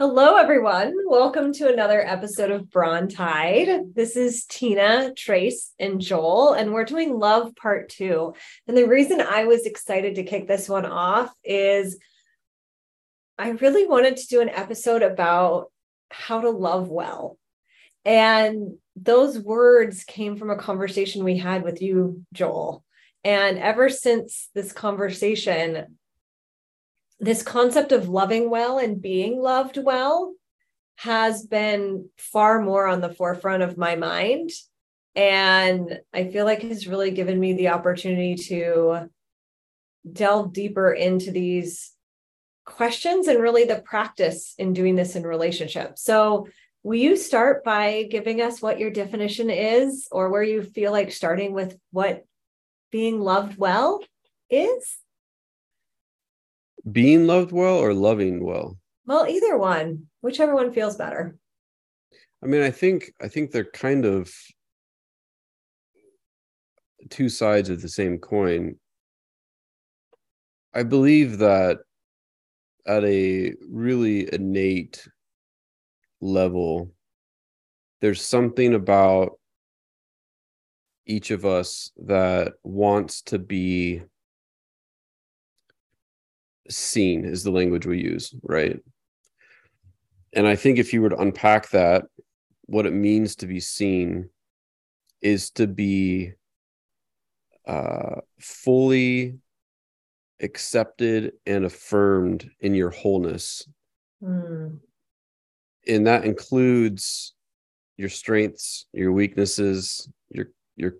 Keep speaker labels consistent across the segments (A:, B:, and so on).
A: Hello, everyone. Welcome to another episode of Brawn Tide. This is Tina, Trace, and Joel, and we're doing Love Part Two. And the reason I was excited to kick this one off is I really wanted to do an episode about how to love well. And those words came from a conversation we had with you, Joel. And ever since this conversation, this concept of loving well and being loved well has been far more on the forefront of my mind. And I feel like has really given me the opportunity to delve deeper into these questions and really the practice in doing this in relationships. So, will you start by giving us what your definition is or where you feel like starting with what being loved well is?
B: Being loved well or loving well?
A: Well either one whichever one feels better.
B: I mean i think i think they're kind of two sides of the same coin. I believe that at a really innate level there's something about each of us that wants to be seen is the language we use, right? And I think if you were to unpack that, what it means to be seen is to be uh, fully accepted and affirmed in your wholeness. Mm. And that includes your strengths, your weaknesses, your your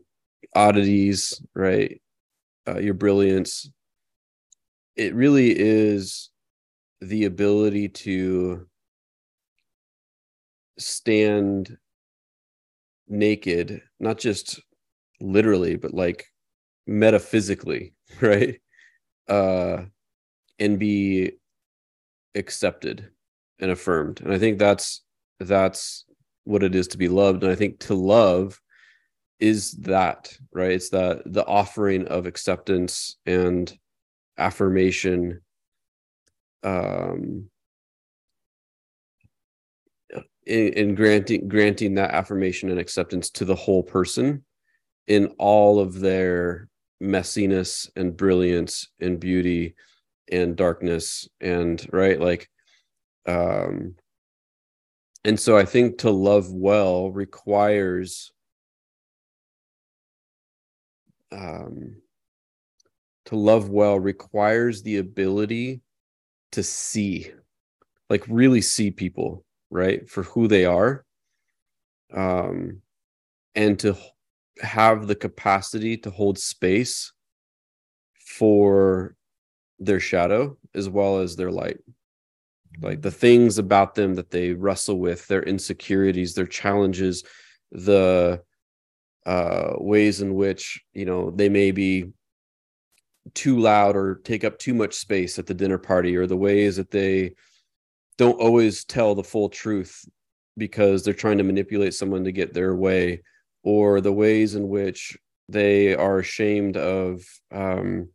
B: oddities, right? Uh, your brilliance, it really is the ability to stand naked, not just literally, but like metaphysically, right? Uh, and be accepted and affirmed. And I think that's that's what it is to be loved. And I think to love is that, right? It's that the offering of acceptance and affirmation um in, in, granting granting that affirmation and acceptance to the whole person in all of their messiness and brilliance and beauty and darkness and right like um and so i think to love well requires um to love well requires the ability to see like really see people right for who they are um and to have the capacity to hold space for their shadow as well as their light. Like the things about them that they wrestle with their insecurities their challenges the uh ways in which you know they may be too loud or take up too much space at the dinner party or the ways that they don't always tell the full truth because they're trying to manipulate someone to get their way or the ways in which they are ashamed of um,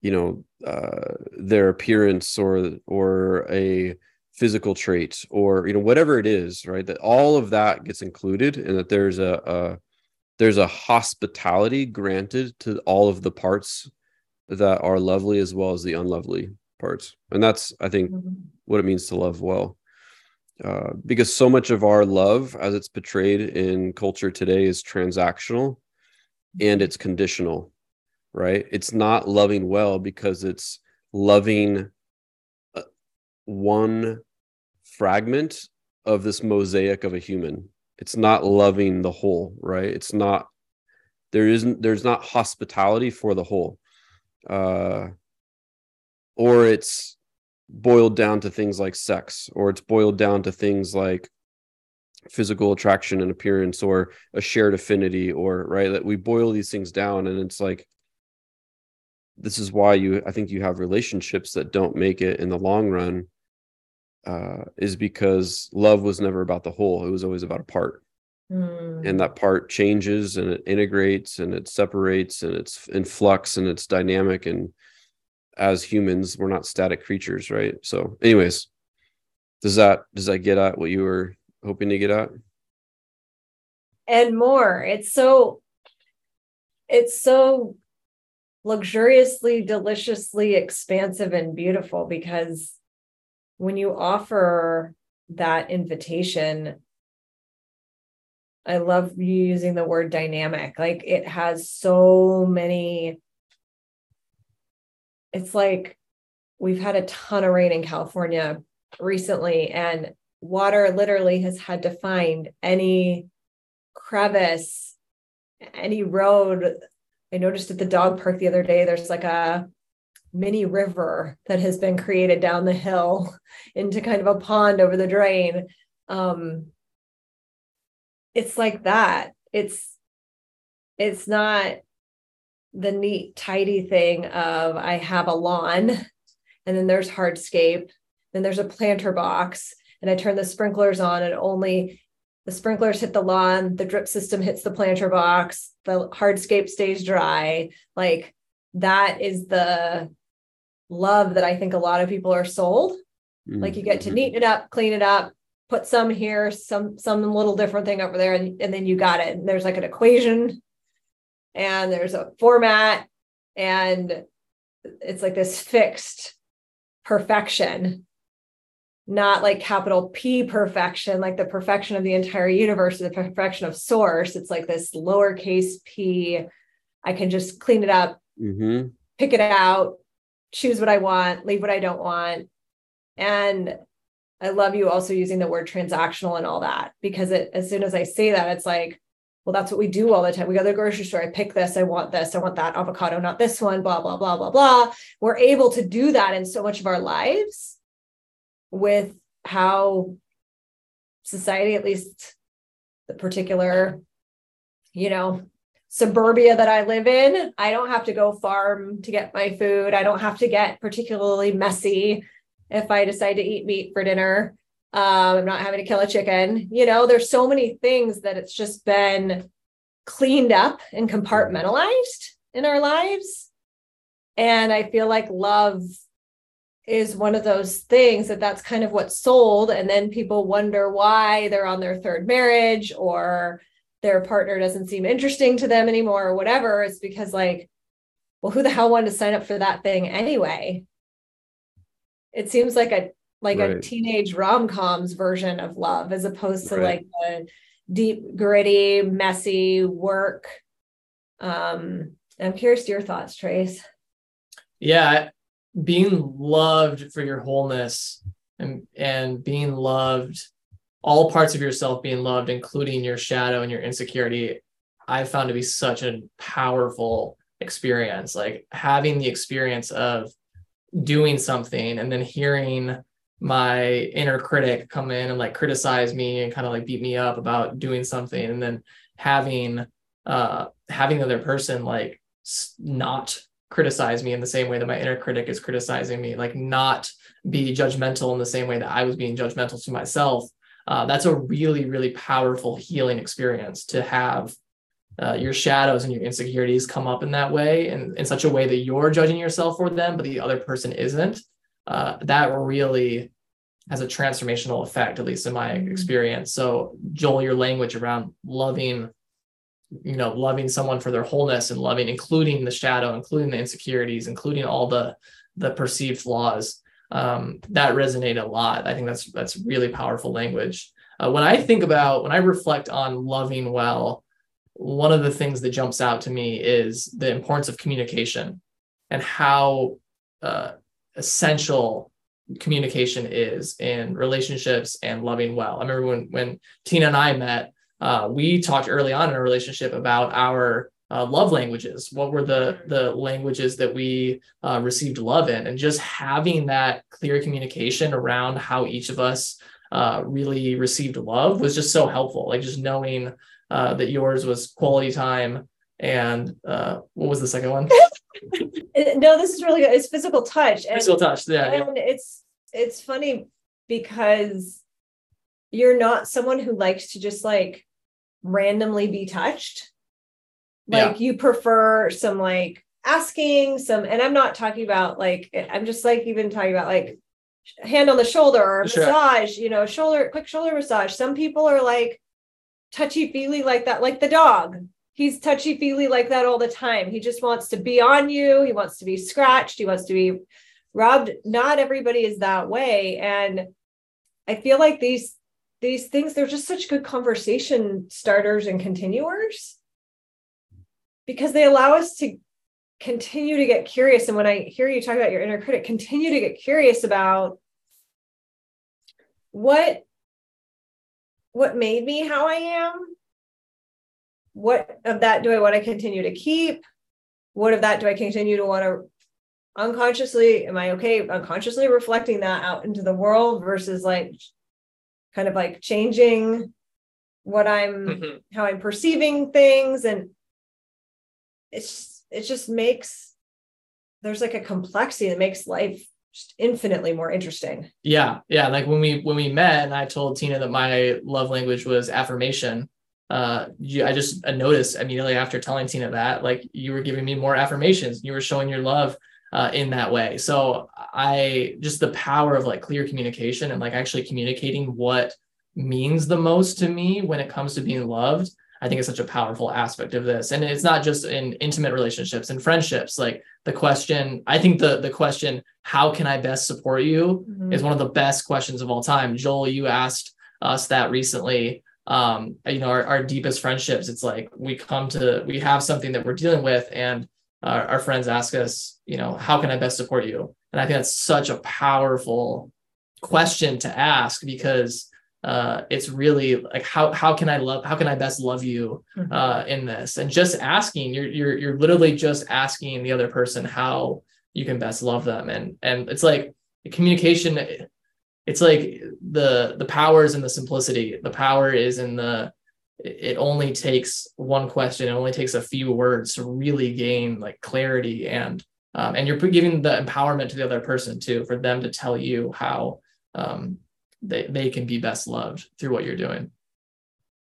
B: you know uh, their appearance or or a physical trait or you know whatever it is right that all of that gets included and that there's a, a there's a hospitality granted to all of the parts that are lovely as well as the unlovely parts. And that's i think mm-hmm. what it means to love well. Uh, because so much of our love as it's portrayed in culture today is transactional and mm-hmm. it's conditional right? It's not loving well because it's loving uh, one fragment of this mosaic of a human. It's not loving the whole right? It's not there isn't there's not hospitality for the whole uh, or it's boiled down to things like sex, or it's boiled down to things like physical attraction and appearance, or a shared affinity, or right that we boil these things down, and it's like this is why you I think you have relationships that don't make it in the long run uh, is because love was never about the whole; it was always about a part. Mm. And that part changes and it integrates and it separates and it's in flux and it's dynamic. And as humans, we're not static creatures, right? So, anyways, Does that does that get at what you were hoping to get at?
A: And more. It's so it's so luxuriously, deliciously expansive and beautiful because when you offer that invitation, I love you using the word dynamic. Like it has so many. It's like we've had a ton of rain in California recently, and water literally has had to find any crevice, any road. I noticed at the dog park the other day, there's like a mini river that has been created down the hill into kind of a pond over the drain. Um, it's like that. It's it's not the neat, tidy thing of I have a lawn and then there's hardscape, then there's a planter box, and I turn the sprinklers on and only the sprinklers hit the lawn, the drip system hits the planter box, the hardscape stays dry. Like that is the love that I think a lot of people are sold. Mm-hmm. Like you get to mm-hmm. neaten it up, clean it up, put some here, some some little different thing over there, and, and then you got it. And there's like an equation and there's a format, and it's like this fixed perfection, not like capital P perfection, like the perfection of the entire universe, the perfection of source. It's like this lowercase p. I can just clean it up, mm-hmm. pick it out, choose what I want, leave what I don't want. And I love you also using the word transactional and all that because it, as soon as I say that, it's like, well, that's what we do all the time. We go to the grocery store, I pick this, I want this, I want that avocado, not this one, blah, blah, blah, blah, blah. We're able to do that in so much of our lives with how society, at least the particular, you know, suburbia that I live in, I don't have to go farm to get my food. I don't have to get particularly messy if I decide to eat meat for dinner. Um, I'm not having to kill a chicken. You know, there's so many things that it's just been cleaned up and compartmentalized in our lives. And I feel like love is one of those things that that's kind of what's sold. And then people wonder why they're on their third marriage or their partner doesn't seem interesting to them anymore or whatever, it's because like, well, who the hell wanted to sign up for that thing anyway? It seems like a like right. a teenage rom-coms version of love as opposed to right. like a deep, gritty, messy work. Um, I'm curious to your thoughts, Trace.
C: Yeah, being loved for your wholeness and and being loved all parts of yourself being loved, including your shadow and your insecurity, I found to be such a powerful experience. Like having the experience of doing something and then hearing my inner critic come in and like criticize me and kind of like beat me up about doing something and then having uh having the other person like not criticize me in the same way that my inner critic is criticizing me like not be judgmental in the same way that I was being judgmental to myself uh, that's a really really powerful healing experience to have uh, your shadows and your insecurities come up in that way and in such a way that you're judging yourself for them but the other person isn't uh, that really has a transformational effect at least in my mm-hmm. experience so joel your language around loving you know loving someone for their wholeness and loving including the shadow including the insecurities including all the the perceived flaws um, that resonated a lot. I think that's that's really powerful language. Uh, when I think about when I reflect on loving well, one of the things that jumps out to me is the importance of communication and how uh, essential communication is in relationships and loving well. I remember when when Tina and I met, uh, we talked early on in our relationship about our uh, love languages. What were the the languages that we uh, received love in? And just having that clear communication around how each of us uh, really received love was just so helpful. Like just knowing uh, that yours was quality time and uh, what was the second one
A: no this is really good it's physical touch
C: and, physical touch yeah
A: and yeah. it's it's funny because you're not someone who likes to just like randomly be touched like yeah. you prefer some like asking some, and I'm not talking about like, I'm just like even talking about like hand on the shoulder or
C: Sure.
A: massage, you know, shoulder, quick shoulder massage. Some people are like touchy feely like that, like the dog. He's touchy feely like that all the time. He just wants to be on you. He wants to be scratched. He wants to be rubbed. Not everybody is that way. And I feel like these these things, they're just such good conversation starters and continuers because they allow us to continue to get curious. And when I hear you talk about your inner critic, continue to get curious about what what made me how I am. What of that do I want to continue to keep? What of that do I continue to want to unconsciously? Am I okay unconsciously reflecting that out into the world versus like kind of like changing what I'm
C: Mhm.
A: how I'm perceiving things and it's it just makes there's like a complexity that makes life just infinitely more interesting.
C: Yeah, yeah. Like when we when we met, and I told Tina that my love language was affirmation. Uh, you, I just noticed immediately after telling Tina that, like you were giving me more affirmations. You were showing your love uh, in that way. So I just the power of like clear communication and like actually communicating what means the most to me when it comes to being loved. I think is such a powerful aspect of this, and it's not just in intimate relationships and friendships. Like the question, I think the the question, "How can I best support you?"
A: Mm-hmm.
C: is one of the best questions of all time. Joel, you asked us that recently. Um, you know, our, our deepest friendships, it's like we come to, we have something that we're dealing with, and our, our friends ask us, you know, how can I best support you? And I think that's such a powerful question to ask because uh, it's really like how how can I love how can I best love you
A: Mhm.
C: uh, in this? And just asking you're you're you're literally just asking the other person how you can best love them. And and it's like communication it's like the the power is in the simplicity. The power is in the it only takes one question. It only takes a few words to really gain like clarity and um, and you're giving the empowerment to the other person too for them to tell you how um, they, they can be best loved through what you're doing.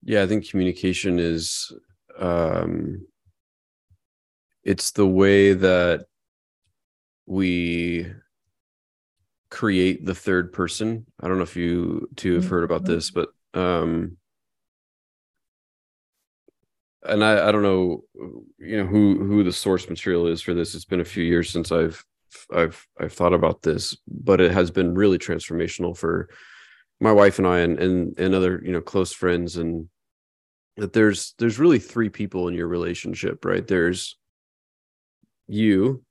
B: Yeah i think communication is um it's the way that we create the third person. I don't know if you two have heard about this but um and i i don't know you know who who the source material is for this. It's been a few years since i've i've i've thought about this but it has been really transformational for my wife and I and and, and other you know close friends and that there's there's really three people in your relationship right? There's you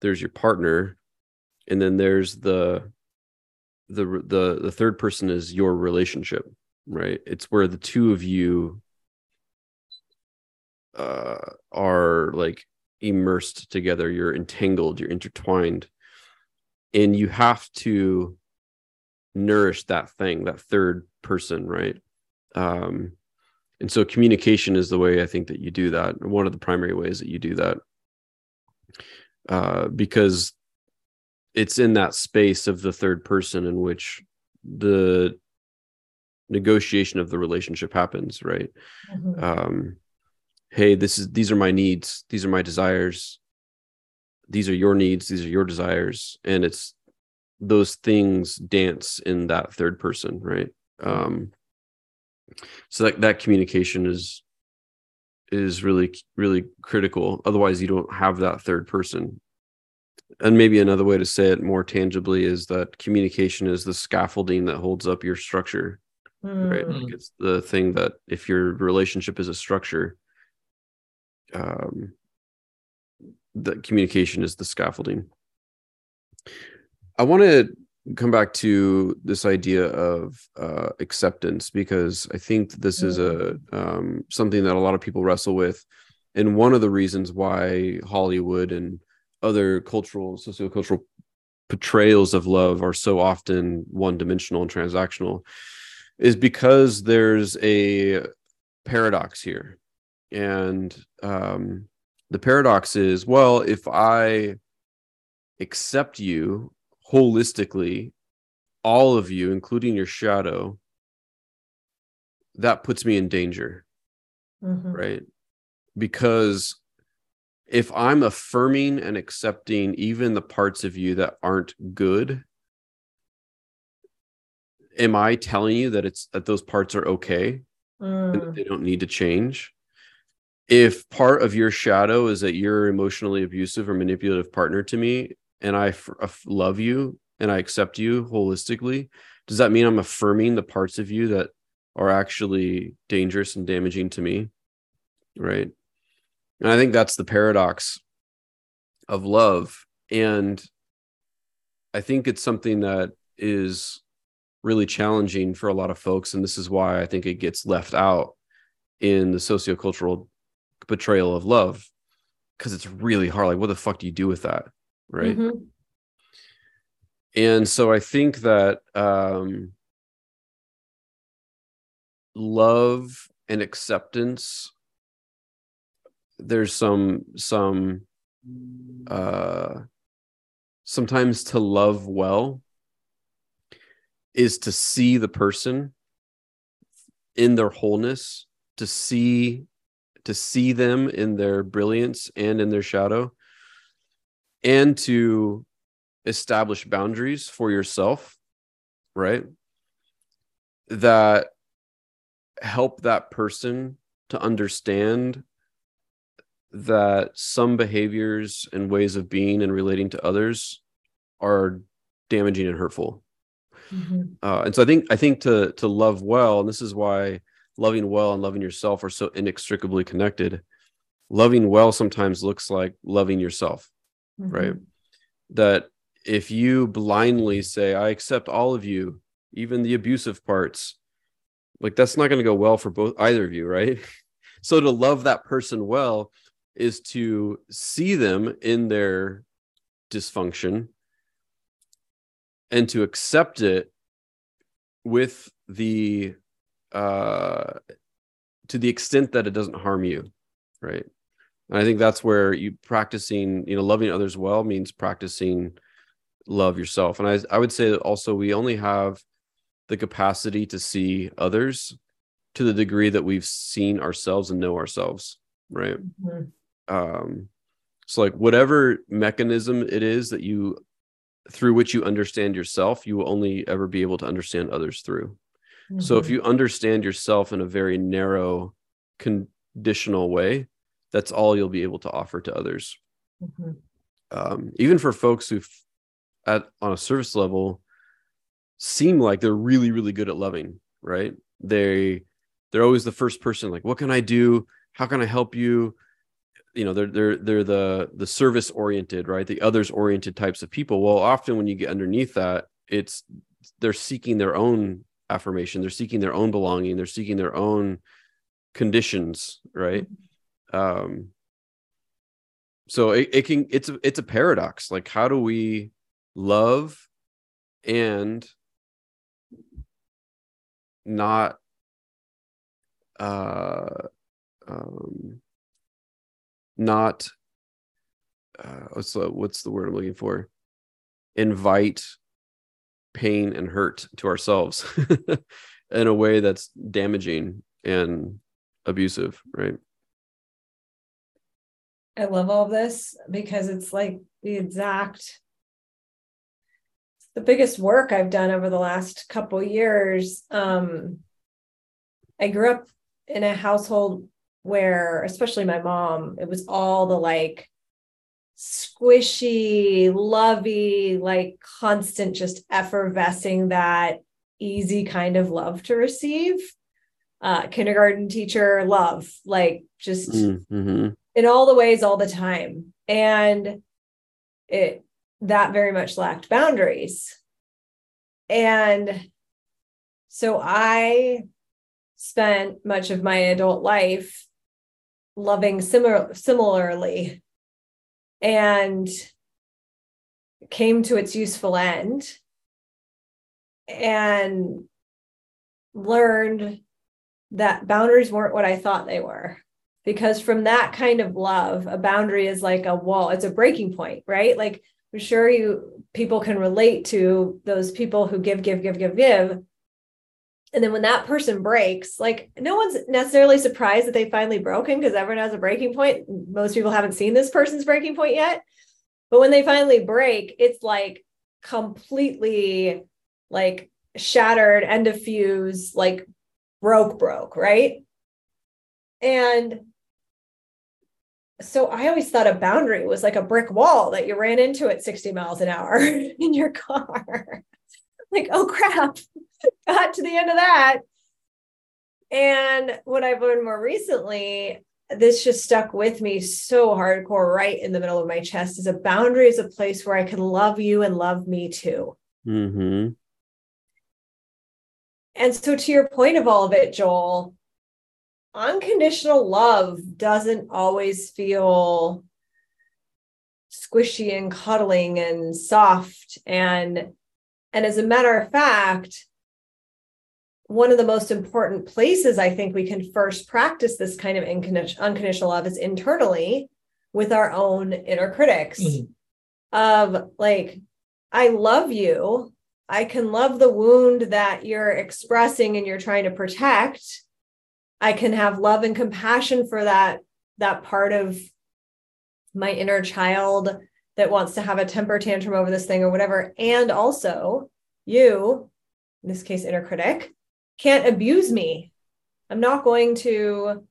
B: there's your partner and then there's the the the the third person is your relationship right? It's where the two of you uh are like immersed together. You're entangled you're intertwined. And you have to nourish that thing that third person right? Um and so communication is the way i think that you do that. One of the primary ways that you do that uh because it's in that space of the third person in which the negotiation of the relationship happens right?
A: Mhm.
B: um hey this is these are my needs. These are my desires. These are your needs. These are your desires. And it's those things dance in that third person right? Um so that that communication is is really really critical. Otherwise you don't have that third person. And maybe another way to say it more tangibly is that communication is the scaffolding that holds up your structure right?
A: Mm.
B: like it's the thing that if your relationship is a structure um that communication is the scaffolding i want to come back to this idea of uh acceptance because i think this is a um something that a lot of people wrestle with and one of the reasons why hollywood and other cultural sociocultural portrayals of love are so often one dimensional and transactional is because there's a paradox here. And um the paradox is well if i accept you holistically all of you including your shadow that puts me in danger
A: Mhm.
B: right because if i'm affirming and accepting even the parts of you that aren't good am I telling you that it's that those parts are okay and that
A: Mm.
B: they don't need to change? If part of your shadow is that you're emotionally abusive or manipulative partner to me, and I uh, f- love you and I accept you holistically, does that mean I'm affirming the parts of you that are actually dangerous and damaging to me? Right. And I think that's the paradox of love. And I think it's something that is really challenging for a lot of folks. And this is why I think it gets left out in the sociocultural betrayal of love because it's really hard. Like, what the fuck do you do with that? Right.
A: Mhm.
B: And so I think that um, love and acceptance, there's some, some, uh, sometimes to love well is to see the person in their wholeness to see to see them in their brilliance and in their shadow and to establish boundaries for yourself right that help that person to understand that some behaviors and ways of being and relating to others are damaging and hurtful
A: Mhm.
B: uh, and so I think I think to to love well, and this is why loving well and loving yourself are so inextricably connected. Loving well sometimes looks like loving yourself, right?
A: Mhm.
B: That if you blindly say, "I accept all of you, even the abusive parts," like that's not going to go well for both either of you, right? So to love that person well is to see them in their dysfunction and to accept it with the uh to the extent that it doesn't harm you right and i think that's where you practicing you know loving others well means practicing love yourself and i i would say that also we only have the capacity to see others to the degree that we've seen ourselves and know ourselves right
A: Mhm.
B: um so like whatever mechanism it is that you through which you understand yourself you will only ever be able to understand others through so if
A: Mhm.
B: you understand yourself in a very narrow conditional way that's all you'll be able to offer to others.
A: Mhm.
B: um, even for folks who at on a service level seem like they're really really good at loving right? They they're always the first person like what can i do? How can i help you? You know they're they're they're the the service oriented right? The others oriented types of people. Well often when you get underneath that it's they're seeking their own affirmation. They're seeking their own belonging. They're seeking their own conditions right um so it, it can it's it's a paradox. Like how do we love and not uh um not uh what's the word i'm looking for? Invite pain and hurt to ourselves in a way that's damaging and abusive right
A: I love all this because it's like the exact the biggest work I've done over the last couple years. Um, I grew up in a household where, especially my mom, it was all the like squishy, lovey, like constant, just effervescing that easy kind of love to receive. Uh, kindergarten teacher love, like just
B: mm-hmm.
A: In all the ways all the time. And it that very much lacked boundaries. And so i spent much of my adult life loving similar similarly and came to its useful end and learned that boundaries weren't what i thought they were because from that kind of love a boundary is like a wall it's a breaking point right? Like i'm sure you people can relate to those people who give give give give give. And then when that person breaks like no one's necessarily surprised that they finally broken because everyone has a breaking point. Most people haven't seen this person's breaking point yet. But when they finally break it's like completely like shattered and diffused like broke broke right? And so I always thought a boundary was like a brick wall that you ran into at 60 miles an hour in your car. like, oh crap, got to the end of that. And what I've learned more recently, this just stuck with me so hardcore, right in the middle of my chest, is a boundary is a place where I can love you and love me too.
B: Mm-hmm.
A: And so, to your point of all of it, Joel, unconditional love doesn't always feel squishy and cuddling and soft. And and as a matter of fact one of the most important places i think we can first practice this kind of unconditional love is internally with our own inner critics mm-hmm. of like i love you. I can love the wound that you're expressing and you're trying to protect I can have love and compassion for that that part of my inner child that wants to have a temper tantrum over this thing or whatever. And also you in this case inner critic can't abuse me. I'm not going to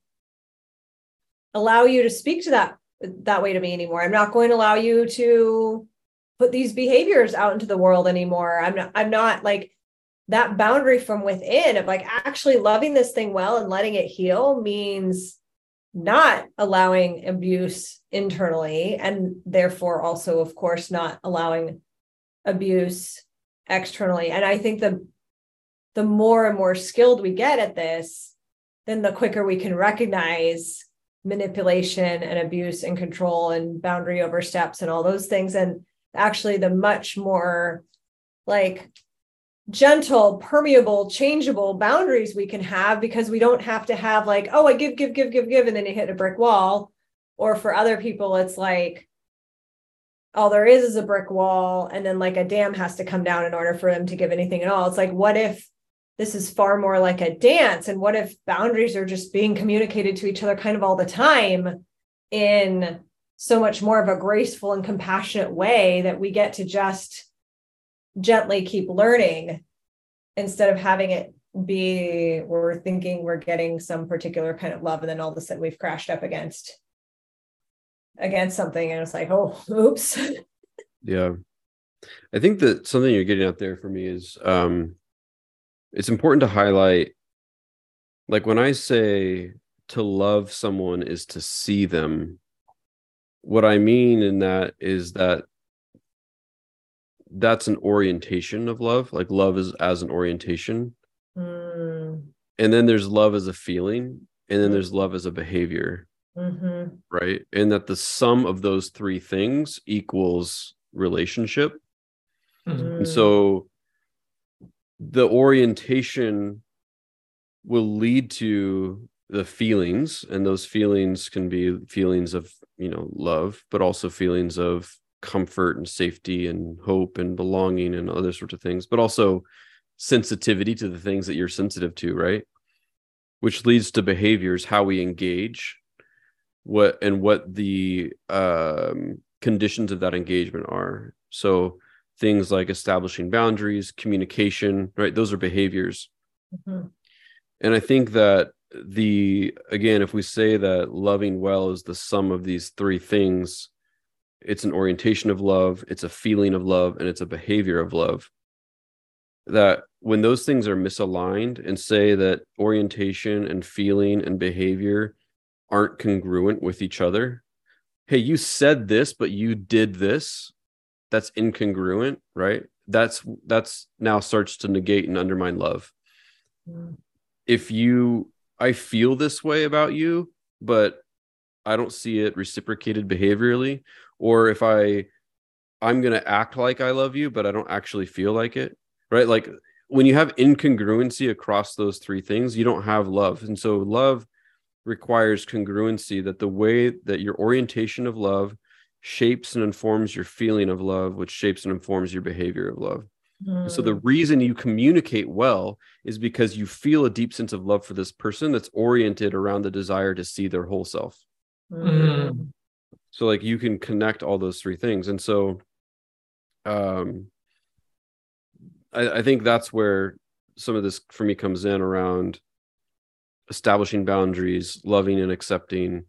A: allow you to speak to that that way to me anymore. I'm not going to allow you to put these behaviors out into the world anymore. I'm not i'm not like that boundary from within of like actually loving this thing well and letting it heal means not allowing abuse internally and therefore also of course not allowing abuse externally. And i think the the more and more skilled we get at this then the quicker we can recognize manipulation and abuse and control and boundary oversteps and all those things. And actually the much more like gentle, permeable, changeable boundaries we can have because we don't have to have like, oh, I give, give, give, give, give, and then you hit a brick wall. Or for other people, it's like, all there is is a brick wall, and then like a dam has to come down in order for them to give anything at all. It's like, what if this is far more like a dance? And what if boundaries are just being communicated to each other kind of all the time in so much more of a graceful and compassionate way that we get to just gently keep learning instead of having it be we're thinking we're getting some particular kind of love and then all of a sudden we've crashed up against against something and it's like oh oops.
B: Yeah. I think that something you're getting out there for me is um it's important to highlight like when i say to love someone is to see them what i mean in that is that that's an orientation of love like love is as an orientation mm. and then there's love as a feeling and then mm. there's love as a behavior mm-hmm. right and that the sum of those three things equals relationship mm. and so the orientation will lead to the feelings and those feelings can be feelings of you know love but also feelings of comfort and safety and hope and belonging and other sorts of things, but also sensitivity to the things that you're sensitive to, right? Which leads to behaviors, how we engage, what and what the um, conditions of that engagement are. So things like establishing boundaries, communication, right? Those are behaviors. Mm-hmm. And I think that the again, if we say that loving well is the sum of these three things, it's an orientation of love, it's a feeling of love, and it's a behavior of love. That when those things are misaligned and say that orientation and feeling and behavior aren't congruent with each other, hey, you said this, but you did this, that's incongruent, right? That's that's now starts to negate and undermine love. Mm. If you I feel this way about you, but I don't see it reciprocated behaviorally, or if I I'm going to act like I love you but I don't actually feel like it, right? Like when you have incongruency across those three things, you don't have love. And so love requires congruency that the way that your orientation of love shapes and informs your feeling of love, which shapes and informs your behavior of love. Mm. So the hmm. reason you communicate well is because you feel a deep sense of love for this person that's oriented around the desire to see their whole self. Mm so like you can connect all those three things and so um I, I think that's where some of this for me comes in around establishing boundaries, loving and accepting.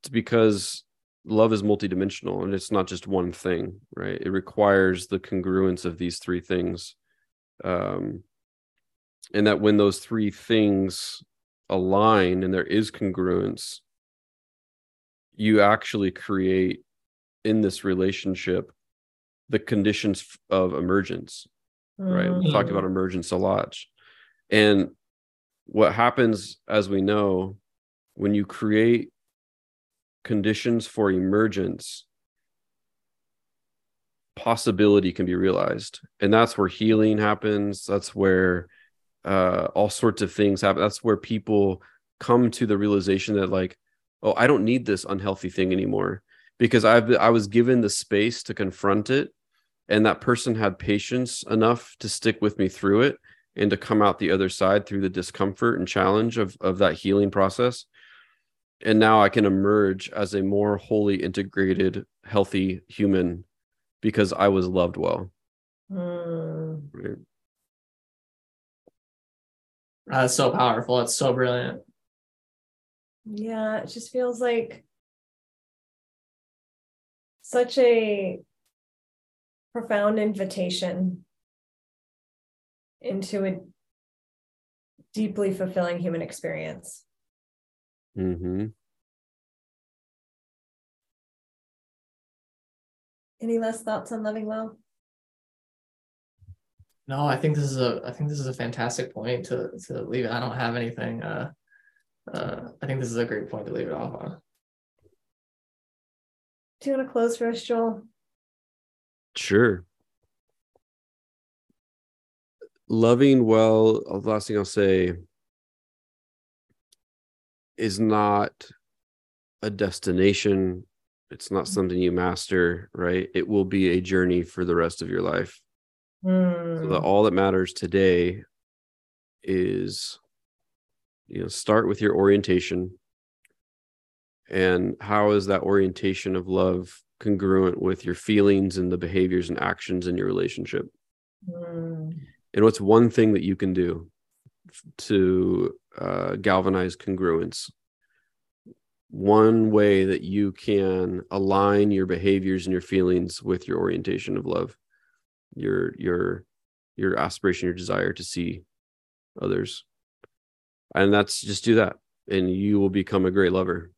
B: It's because love is multidimensional and it's not just one thing, right? It requires the congruence of these three things. Um, and that when those three things align and there is congruence, you actually create in this relationship the conditions of emergence right? We talked about mm. emergence a lot. And what happens as we know when you create conditions for emergence possibility can be realized. And that's where healing happens. That's where uh, all sorts of things happen. That's where people come to the realization that like oh i don't need this unhealthy thing anymore. Because i've i was given the space to confront it and that person had patience enough to stick with me through it and to come out the other side through the discomfort and challenge of, of that healing process. And now i can emerge as a more wholly integrated healthy human because i was loved well. Mm. right.
C: that's so powerful. It's so brilliant
A: yeah it just feels like such a profound invitation into a deeply fulfilling human experience. Mm-hmm. Any last thoughts on loving well?
C: No, I think this is a I think this is a fantastic point to to leave it. I don't have anything. Uh, uh, I think this is a great point to leave it off on.
A: Do you want to close for us, Joel?
B: Sure. Loving well, the last thing I'll say is not a destination. It's not something you master, right? It will be a journey for the rest of your life. Mm. So that all that matters today is you know start with your orientation. And how is that orientation of love congruent with your feelings and the behaviors and actions in your relationship? Mm. and what's one thing that you can do to uh, galvanize congruence? One way that you can align your behaviors and your feelings with your orientation of love your your your aspiration your desire to see others and that's just do that and you will become a great lover